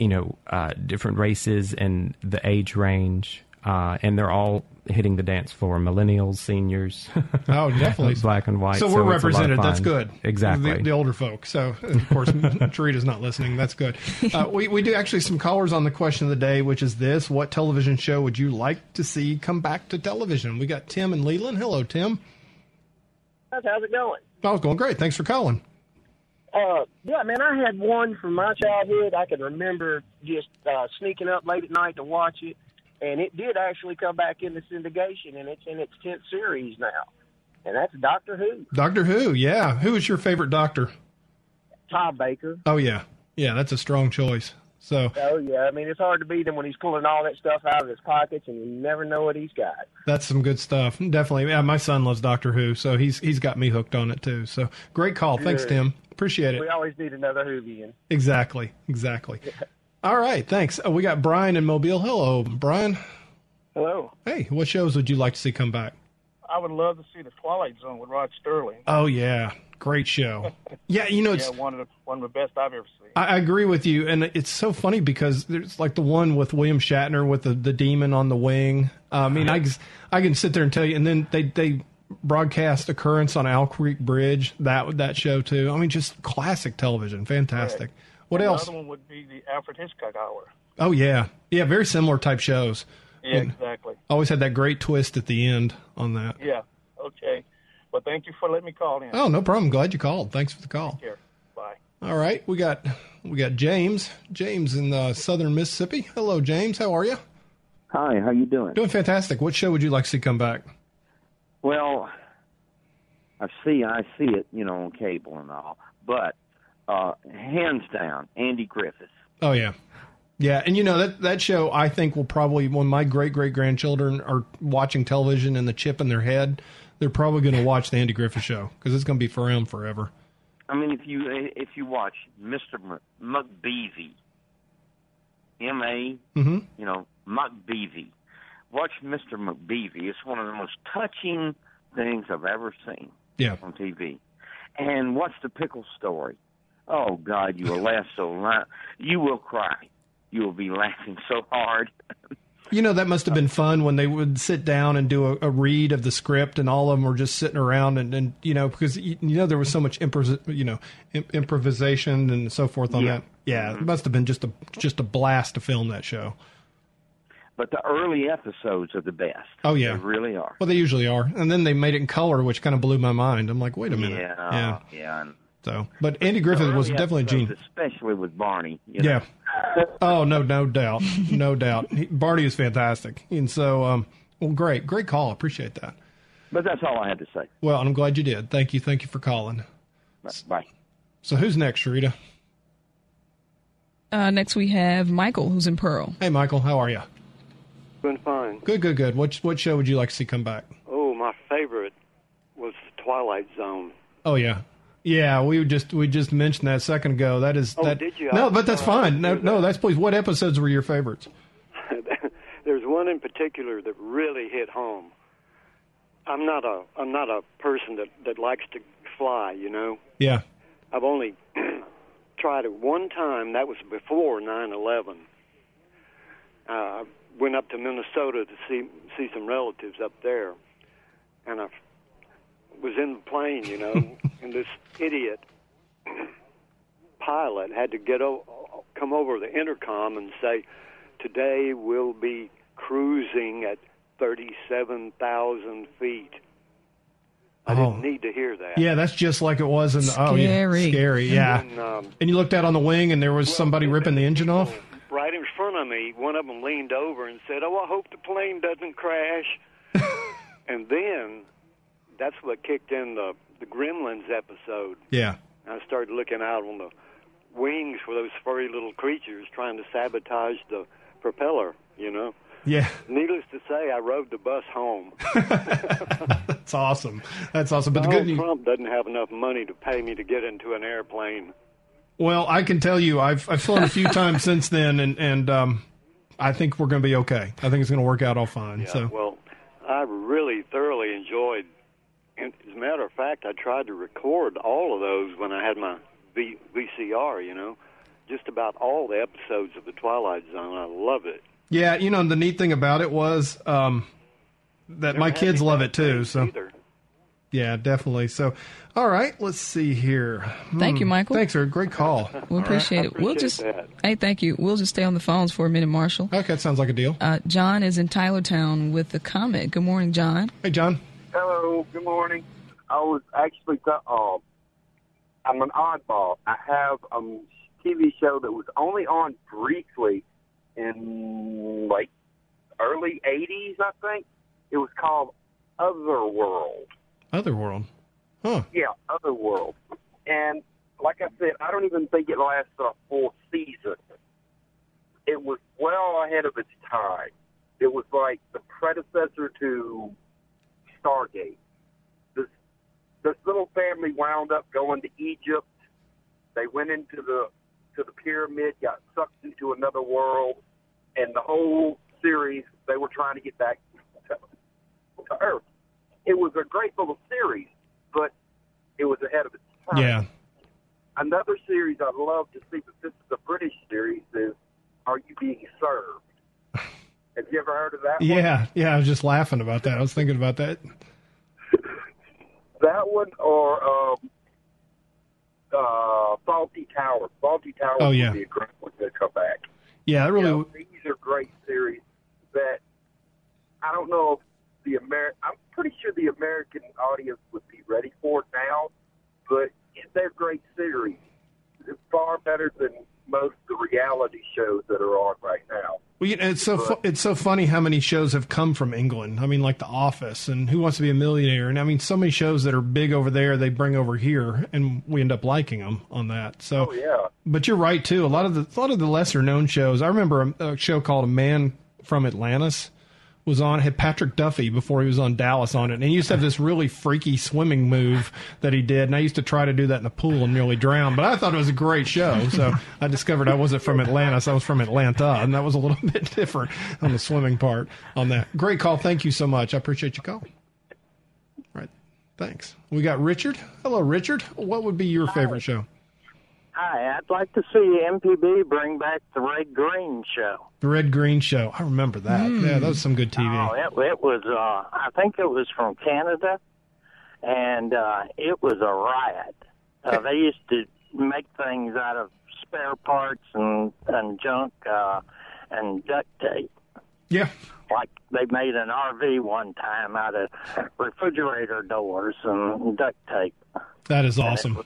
you know uh, different races and the age range, uh, and they're all hitting the dance floor. Millennials, seniors. Oh, definitely. Black and white. So we're so it's a lot of represented. That's good. Exactly. The, the older folk. So, of course, Tarita's not listening. That's good. Uh, we, we do actually some callers on the question of the day, which is this What television show would you like to see come back to television? We got Tim and Leland. Hello, Tim. How's it going? Oh, it's going great. Thanks for calling. Uh, yeah, man, I had one from my childhood. I can remember just uh, sneaking up late at night to watch it, and it did actually come back into syndication, and it's in its tenth series now, and that's Doctor Who. Doctor Who. Yeah. Who is your favorite doctor? Tom Baker. Oh, yeah. Yeah, that's a strong choice. So Oh yeah, I mean it's hard to beat him when he's pulling all that stuff out of his pockets, and you never know what he's got. that's some good stuff. Definitely. Yeah, my son loves Doctor Who, so he's he's got me hooked on it too. So great call. Thanks, Tim. Appreciate it. We always need another Whovian. Exactly. Exactly. All right. Thanks. Uh, we got Brian in Mobile. Hello, Brian. Hello. Hey, what shows would you like to see come back? I would love to see the Twilight Zone with Rod Serling. Oh yeah, great show. Yeah, you know it's. yeah, one of the one of the best I've ever seen. I I agree with you, and it's so funny because there's like the one with William Shatner with the, the demon on the wing. Uh, I mean, I, can- I can sit there and tell you, and then they they broadcast Occurrence on Owl Creek Bridge. That that show too. I mean, just classic television, fantastic. What else? Another one would be the Alfred Hitchcock Hour. Oh yeah, yeah, very similar type shows. Yeah, And exactly. Always had that great twist at the end on that. Yeah. Okay. Well, thank you for letting me call in. Oh, no problem. Glad you called. Thanks for the call. Here. Bye. All right, we got we got James. James in uh, southern Mississippi. Hello, James. How are you? Hi, how you doing? Doing fantastic. What show would you like to see come back? Well, I see, I see it, you know, on cable and all, but uh, hands down, Andy Griffith. Oh yeah, yeah. And you know that that show I think will probably when my great great grandchildren are watching television and the chip in their head, they're probably going to watch the Andy Griffith Show because it's going to be for them forever. I mean, if you if you watch Mr. M- McBeevee, M A, Mm-hmm. you know, McBeevee, watch Mr. McBeevee. It's one of the most touching things I've ever seen Yeah. on TV. And what's the pickle story? Oh God, you will laugh so loud, you will cry. You will be laughing so hard. You know, that must have been fun when they would sit down and do a, a read of the script, and all of them were just sitting around, and, and you know, because you, you know there was so much impro- you know im- improvisation and so forth on Yeah. that. Yeah, it mm-hmm. must have been just a just a blast to film that show. But the early episodes are the best. Oh yeah, They really are. Well, they usually are, and then they made it in color, which kind of blew my mind. I'm like, wait a minute, Yeah, yeah. yeah. and So, but Andy Griffith the was definitely a genius. especially with Barney. You know? Yeah. Oh no, no doubt, no doubt. He, Barney is fantastic, and so um, well, great, great call. Appreciate that. But that's all I had to say. Well, I'm glad you did. Thank you, thank you for calling. Bye. So who's next, Sharita? Uh, next we have Michael, who's in Pearl. Hey, Michael, how are you? Doing fine. Good, good, good. What what show would you like to see come back? Oh, my favorite was Twilight Zone. Oh yeah, yeah. We just we just mentioned that a second ago. That is Oh, that. did you? No, I- but that's fine. No, didn't no, that's please. What episodes were your favorites? There's one in particular that really hit home. I'm not a I'm not a person that that likes to fly, you know. Yeah. I've only tried it one time. That was before 9/11. Uh, I went up to Minnesota to see see some relatives up there, and I was in the plane, you know, and this idiot pilot had to get o- come over the intercom and say, "Today we'll be cruising at 37,000 feet." I Oh. didn't need to hear that. Yeah, that's just like it was in the oh yeah, Scary. scary. Yeah. And, um, And you looked out on the wing, and there was somebody ripping the engine off. right in front of me, one of them leaned over and said, "Oh, I hope the plane doesn't crash." and then that's what kicked in the the Gremlins episode. Yeah. I started looking out on the wings for those furry little creatures trying to sabotage the propeller. You know. Yeah. Needless to say, I rode the bus home. That's awesome. That's awesome. But the good news. Trump doesn't have enough money to pay me to get into an airplane. Well, I can tell you, I've I've flown a few times since then, and and um, I think we're going to be okay. I think it's going to work out all fine. Yeah, so well, I really thoroughly enjoyed. And as a matter of fact, I tried to record all of those when I had my v- VCR. You know, just about all the episodes of the Twilight Zone. I love it. yeah, you know, the neat thing about it was um, that my Never had kids love it too. So either. yeah, definitely. So all right, let's see here. Thank you, Hmm, Michael. Thanks, sir. Great call. We appreciate it. we'll appreciate just that. hey, thank you. We'll just stay on the phones for a minute, Marshall. Okay, that sounds like a deal. Uh, John is in Tylertown with the comment. Good morning, John. Hey, John. Hello, good morning. I was actually, th- uh, I'm an oddball. I have a TV show that was only on briefly in like early 80s, I think. It was called Otherworld. Otherworld. Huh. Yeah, Otherworld. And like I said, I don't even think it lasted a full season. It was well ahead of its time. It was like the predecessor to Stargate. This this little family wound up going to Egypt. They went into the to the pyramid, got sucked into another world, and the whole series they were trying to get back to, to Earth. It was a great little series, but it was ahead of its time. Yeah. Another series I'd love to see, but this is a British series, is Are You Being Served? Have you ever heard of that one? Yeah. Yeah. I was just laughing about that. I was thinking about that. That one or um, uh, Fawlty Towers. Fawlty Towers Oh, yeah. would be a great one to come back. Yeah, that really. You know, these are great series that I don't know if the Amer. I'm pretty sure the American audience would be ready for it now, but they're great series. It's far better than most of the reality shows that are on right now. Well, you know, it's so fu- it's so funny how many shows have come from England. I mean, like The Office and Who Wants to Be a Millionaire, and I mean, so many shows that are big over there they bring over here, and we end up liking them on that. So, Oh yeah. but you're right too. A lot of the a lot of the lesser known shows. I remember a, a show called A Man from Atlantis was on had Patrick Duffy before he was on Dallas on it, and he used to have this really freaky swimming move that he did, and I used to try to do that in the pool and nearly drown. But I thought it was a great show, so I discovered I wasn't from Atlantis, I was from Atlanta, and that was a little bit different on the swimming part on that. Great call, thank you so much. I appreciate you calling. All right, thanks. We got Richard. Hello, Richard. What would be your favorite show? Hi, I'd like to see MPB bring back the Red Green show. The Red Green Show. I remember that. Hmm. Yeah, that was some good TV. Oh, it, it was. Uh, I think it was from Canada, and uh, it was a riot. Uh, they used to make things out of spare parts and and junk uh, and duct tape. Yeah. Like they made an RV one time out of refrigerator doors and duct tape. That is awesome.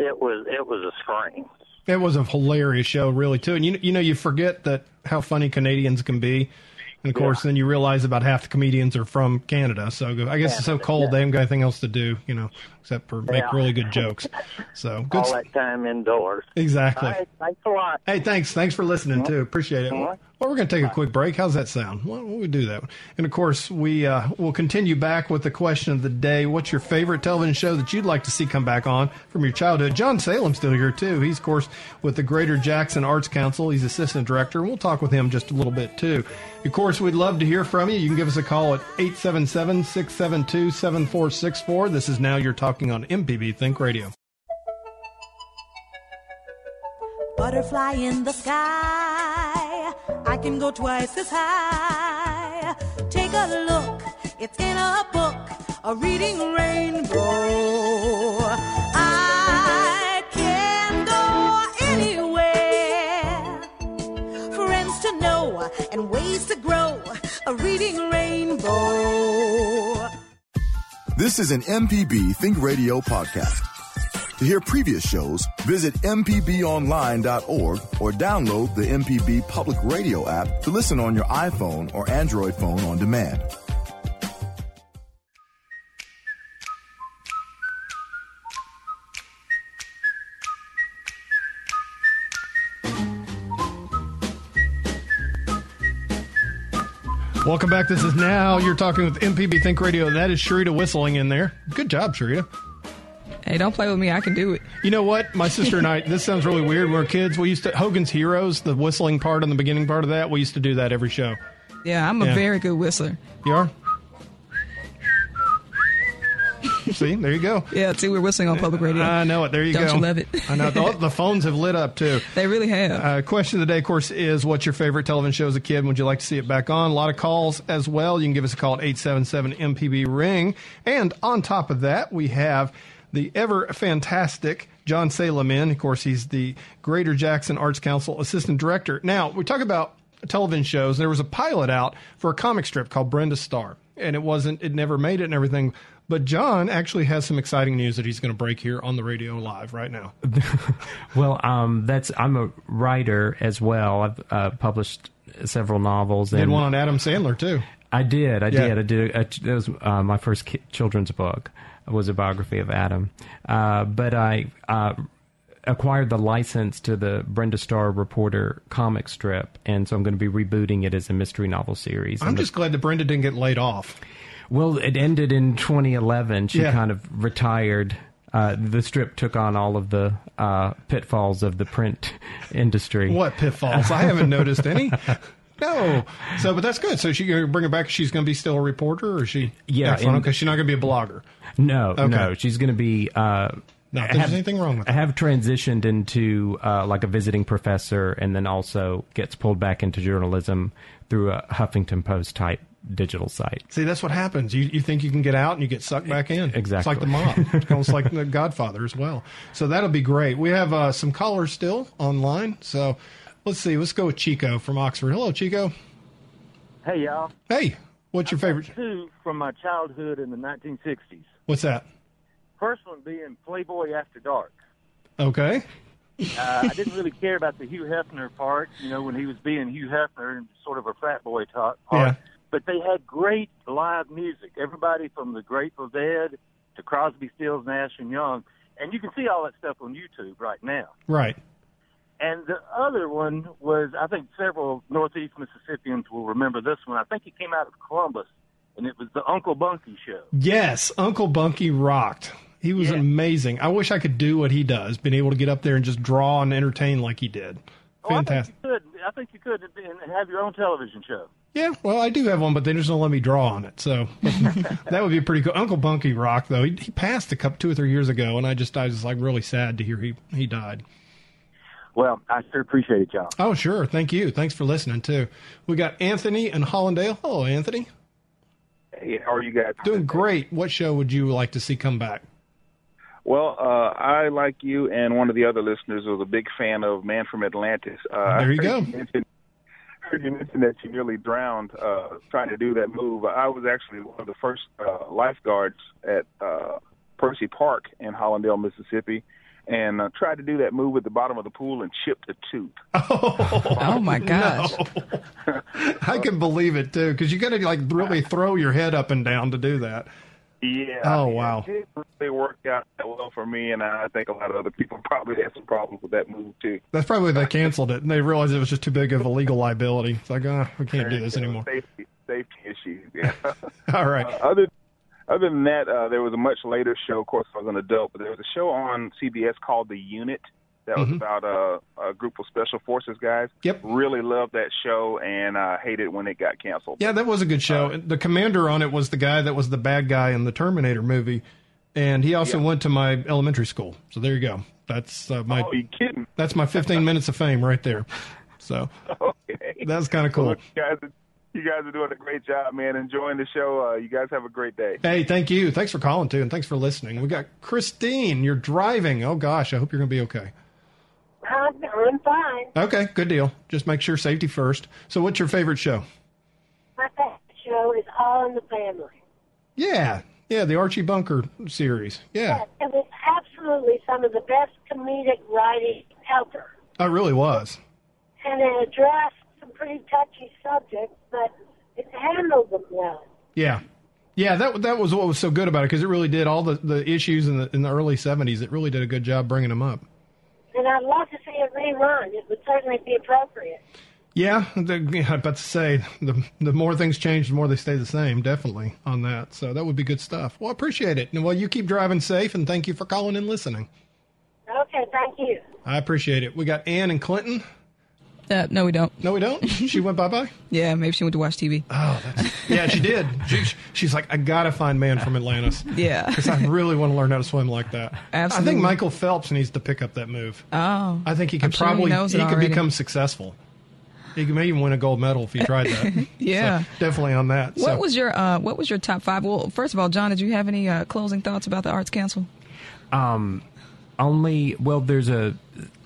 It was it was a scream. It was a hilarious show, really, too. And you you know you forget that how funny Canadians can be, and of course then you realize about half the comedians are from Canada. So I guess it's so cold yeah. they haven't got anything else to do, you know, except for make Yeah. really good jokes. So good. All that time indoors. Exactly. Right, thanks a lot. Hey, thanks. Thanks for listening too. Appreciate it. Mhm. Well, we're going to take a quick break. How's that sound? Well, we do that. And of course, we uh, will continue back with the question of the day. What's your favorite television show that you'd like to see come back on from your childhood? John Salem's still here too. He's of course with the Greater Jackson Arts Council. He's assistant director. We'll talk with him just a little bit too. Of course, we'd love to hear from you. You can give us a call at 877-672-7464. This is now you're talking on MPB Think Radio. Butterfly in the sky. I can go twice as high. Take a look, it's in a book, a reading rainbow. And ways to grow, a reading rainbow. This is an MPB Think Radio podcast. To hear previous shows, visit MPBOnline.org or download the MPB Public Radio app to listen on your iPhone or Android phone on demand. Welcome back. This is now you're talking with MPB Think Radio. That is Sharita whistling in there. Good job, Sharita. Hey, don't play with me. I can do it. You know what? My sister and I. This sounds really weird. We were kids, we used to Hogan's Heroes, the whistling part and the beginning part of that. We used to do that every show. Yeah, I'm a Yeah. very good whistler. You are. See, there you go. Yeah, see, we're whistling on public radio. I know it. There you go. Don't go. you love it? I know. The, the phones have lit up too. They really have. Uh, question of the day, of course, is what's your favorite television show as a kid? Would you like to see it back on? A lot of calls as well. You can give us a call at 877 MPB Ring. And on top of that, we have the ever fantastic John Salem in. Of course, he's the Greater Jackson Arts Council Assistant Director. Now, we talk about television shows. There was a pilot out for a comic strip called Brenda Starr, and it wasn't, it never made it and everything. But John actually has some exciting news that he's going to break here on the radio live right now. Well, um, that's I'm a writer as well. I've uh, published several novels. Did and one on Adam Sandler too. I did. I Yeah. did. I did. A, that was uh, my first ki- children's book. It was a biography of Adam. Uh, but I uh, acquired the license to the Brenda Starr Reporter comic strip, and so I'm going to be rebooting it as a mystery novel series. I'm And the- just glad that Brenda didn't get laid off. Well, it ended in 2011. She Yeah. kind of retired. Uh, the strip took on all of the uh, pitfalls of the print industry. What pitfalls? I haven't noticed any. No. So, but that's good. So she going to bring it back. She's going to be still a reporter, or she? Yeah, Okay. She's not going to be a blogger. No, Okay. no, she's going to be. Uh, Not there's anything wrong with I have transitioned into uh, like a visiting professor, and then also gets pulled back into journalism through a Huffington Post type digital site. See, that's what happens. You you think you can get out and you get sucked back in. Exactly. It's like the mob. It's almost like the Godfather as well. So that'll be great. We have uh, some callers still online. So let's see. Let's go with Chico from Oxford. Hello, Chico. Hey, y'all. Hey, what's your favorite? Two from my childhood in the 1960s. What's that? First one being Playboy After Dark. Okay. Uh, I didn't really care about the Hugh Hefner part, you know, when he was being Hugh Hefner and sort of a frat boy talk part. Yeah. But they had great live music. Everybody from the Grateful Dead to Crosby, Stills, Nash and Young, and you can see all that stuff on YouTube right now. Right. And the other one was, I think several Northeast Mississippians will remember this one. I think it came out of Columbus, and it was the Uncle Bunky Show. Yes, Uncle Bunky rocked. He was amazing. I wish I could do what he does, been able to get up there and just draw and entertain like he did. Fantastic. Oh, I think you could. I think you could and have your own television show. Yeah, well, I do have one, but they just don't let me draw on it. So that would be pretty cool. Uncle Bunky Rock, though. He, he passed a couple two or three years ago, and I just I was like really sad to hear he he died. Well, I sure appreciate it, John. Oh, sure. Thank you. Thanks for listening too. We got Anthony and Hollandale. Hello, Anthony. Hey, how are you guys? Doing great. What show would you like to see come back? Well, uh, I, like you and one of the other listeners, was a big fan of Man from Atlantis. Uh, There you go. You mention, heard you mention that you nearly drowned uh, trying to do that move. I was actually one of the first uh, lifeguards at uh, Percy Park in Hollandale, Mississippi, and uh, tried to do that move at the bottom of the pool and chipped a tooth. Oh my gosh. I can believe it too, because you got to like really throw your head up and down to do that. Yeah. Oh, wow. It didn't really work out that well for me, and I think a lot of other people probably had some problems with that move too. That's probably they canceled it and they realized it was just too big of a legal liability. It's like, oh, we can't do this anymore. Safety, safety issues. Yeah. All right. Uh, other other than that, uh, there was a much later show. Of course, I was an adult, but there was a show on CBS called The Unit that was Mhm. about a, a group of special forces guys. Yep. Really loved that show, and I hated when it got canceled. Yeah, that was a good show. the commander on it was the guy that was the bad guy in the Terminator movie, and he also went to my elementary school. So there you go. That's uh, my. Oh, you kidding? That's my 15 minutes of fame right there. So Okay. that's kind of cool. Well, you guys, are- you guys are doing a great job, man. Enjoying the show. Uh, you guys have a great day. Hey, thank you. Thanks for calling too, and thanks for listening. We got Christine. You're driving. Oh gosh, I hope you're going to be okay. I'm, I'm fine. Okay, good deal. Just make sure safety first. So, what's your favorite show? My favorite show is All in the Family. Yeah, yeah, the Archie Bunker series. Yeah, It was absolutely some of the best comedic writing ever. Oh, it really was. And it addressed some pretty touchy subjects, but it handled them well. Yeah, yeah. That that was what was so good about it because it really did all the, the issues in the in the early '70s. It really did a good job bringing them up. And I'd love to see it. It would certainly be appropriate. Yeah, the, yeah, I'm about to say the the more things change, the more they stay the same. Definitely on that. So that would be good stuff. Well, I appreciate it. And well, you keep driving safe, and thank you for calling and listening. Okay, thank you. I appreciate it. We got Ann and Clinton. Uh, no, we don't. No, we don't. she went bye bye. Yeah, maybe she went to watch TV. Oh, that's yeah, she did. She, she's like, I gotta find man from Atlantis. Yeah. because I really want to learn how to swim like that. Absolutely. I think Michael Phelps needs to pick up that move. Oh, I think he I'm could sure he probably knows he could become successful. He could maybe even win a gold medal if he tried that. Yeah. So, definitely on that. What So- was your uh, What was your top five? Well, first of all, John, did you have any uh, closing thoughts about the Arts Council? Um, only well, there's a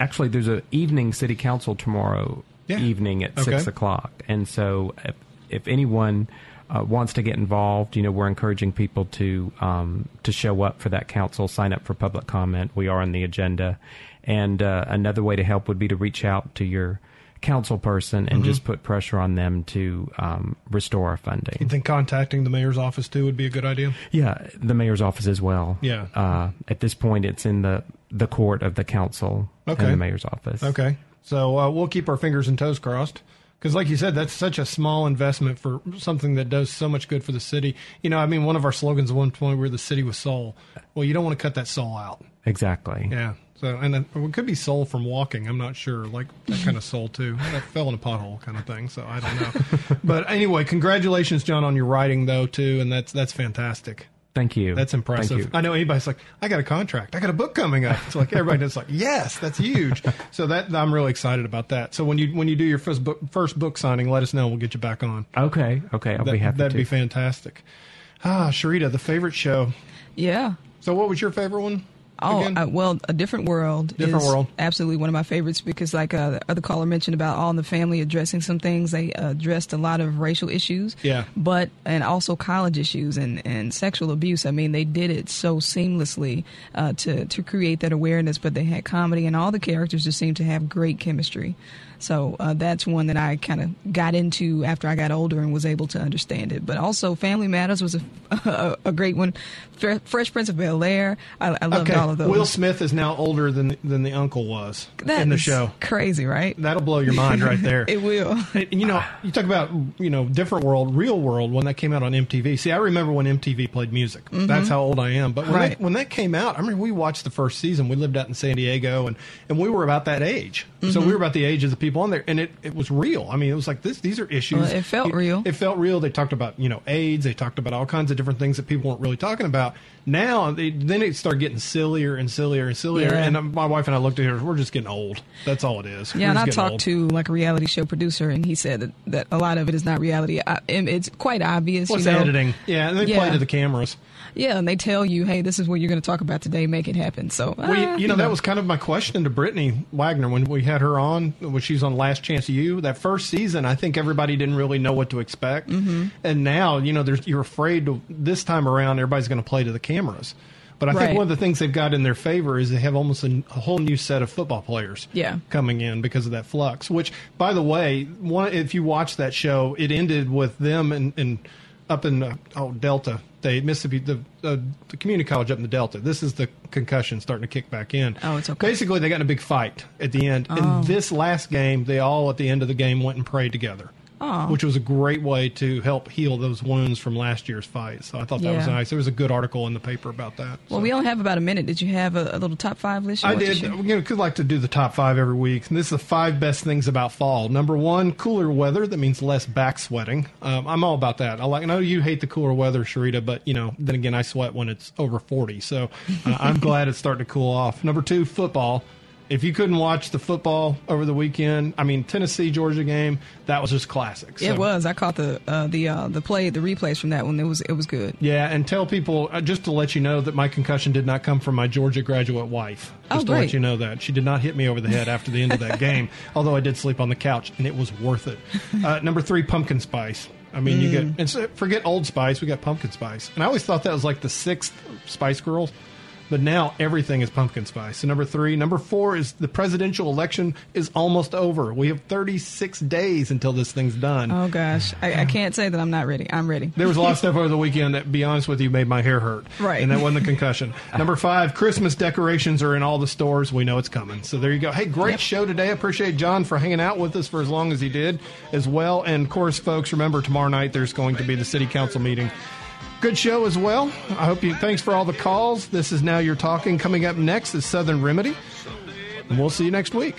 actually there's a evening city council tomorrow Yeah. evening at Okay. six o'clock, and so if, if anyone uh, wants to get involved, you know, we're encouraging people to um, to show up for that council, sign up for public comment. We are on the agenda, and uh, another way to help would be to reach out to your council person and Mhm. just put pressure on them to um, restore our funding. You think contacting the mayor's office too would be a good idea? Yeah, the mayor's office as well. Yeah. Uh, at this point, it's in the the court of the council Okay. and the mayor's office. Okay, so uh, we'll keep our fingers and toes crossed. Because, like you said, that's such a small investment for something that does so much good for the city. You know, I mean, one of our slogans at one point were the city with soul. Well, you don't want to cut that soul out. Exactly. Yeah. So, and then, it could be soul from walking. I'm not sure. Like that kind of soul too. That fell in a pothole kind of thing. So I don't know. but anyway, congratulations, John, on your writing though too, and that's that's fantastic. Thank you. That's impressive. Thank you. I know anybody's like, I got a contract. I got a book coming up. It's like everybody just like, yes, that's huge. So that I'm really excited about that. So when you when you do your first book first book signing, let us know. We'll get you back on. Okay. Okay. I'll That- be happy That'd to. be fantastic. Ah, Sharita, the favorite show. Yeah. So what was your favorite one? Oh, uh, well, a different world. Different is World. Absolutely one of my favorites because, like uh, the other caller mentioned about All in the Family addressing some things, they addressed a lot of racial issues. Yeah. But and also college issues and, and sexual abuse. I mean, they did it so seamlessly uh, to to create that awareness. But they had comedy and all the characters just seemed to have great chemistry. So uh, that's one that I kind of got into after I got older and was able to understand it. But also, Family Matters was a, a, a great one. Fresh Prince of Bel Air. I, I loved okay. all of those. Will Smith is now older than than the uncle was That in the show. Crazy, right? That'll blow your mind right there. it will. And, you know, you talk about you know different world, real world when that came out on MTV. See, I remember when MTV played music. Mhm. That's how old I am. But when, Right. that, when that came out, I remember we watched the first season. We lived out in San Diego, and and we were about that age. So Mhm. we were about the age of the people people on there, and it, it was real. I mean, it was like this. These are issues. Well, it felt real. It felt real. They talked about you know AIDS. They talked about all kinds of different things that people weren't really talking about. Now, they, then it started getting sillier and sillier and sillier. Yeah. And um, my wife and I looked at her. We're just getting old. That's all it is. Yeah, We're and I talked old. to like a reality show producer, and he said that, that a lot of it is not reality. I, it's quite obvious. Know? editing? Yeah, and they play to the cameras. Yeah, and they tell you, hey, this is what you're going to talk about today. Make it happen. So, Well, ah, you, you know, that was kind of my question to Brittany Wagner when we had her on, when she was on Last Chance U. That first season, I think everybody didn't really know what to expect. Mhm. And now, you know, there's, you're afraid to, this time around, everybody's going to play to the cameras. But I Right. think one of the things they've got in their favor is they have almost a, a whole new set of football players Yeah. coming in because of that flux. Which, by the way, one if you watch that show, it ended with them and up in uh, oh Delta, they Mississippi, the uh, the community college up in the Delta. This is the concussion starting to kick back in. Oh, it's okay. Basically, they got in a big fight at the end. Oh. In this last game, they all at the end of the game went and prayed together. Oh. Which was a great way to help heal those wounds from last year's fight. So I thought that was nice. There was a good article in the paper about that. Well, we only have about a minute. Did you have a, a little top five list? I did. You know, could like to do the top five every week. And this is the five best things about fall. Number one, cooler weather. That means less back sweating. Um, I'm all about that. I like. I know you hate the cooler weather, Sharita, but you know, then again, I sweat when it's over 40. So uh, I'm glad it's starting to cool off. Number two, football. If you couldn't watch the football over the weekend, I mean Tennessee Georgia game, that was just classic. It was. I caught the uh, the uh, the play, the replays from that one. It was it was good. Yeah, and tell people uh, just to let you know that my concussion did not come from my Georgia graduate wife. Oh, Just to let you know that she did not hit me over the head after the end of that game. Although I did sleep on the couch, and it was worth it. Uh, number three, pumpkin spice. I mean, you get Mm. and so, forget Old Spice. We got pumpkin spice, and I always thought that was like the sixth Spice Girls. But now everything is pumpkin spice. So number three, number four is the presidential election is almost over. We have 36 days until this thing's done. Oh gosh, I, I can't say that I'm not ready. I'm ready. There was a lot of stuff over the weekend that, be honest with you, made my hair hurt. Right. And that wasn't the concussion. Number five, Christmas decorations are in all the stores. We know it's coming. So there you go. Hey, great show today. I appreciate John for hanging out with us for as long as he did as well. And of course, folks, remember tomorrow night there's going to be the city council meeting. Good show as well. I hope you, thanks for all the calls. This is Now You're Talking. Coming up next is Southern Remedy. And we'll see you next week.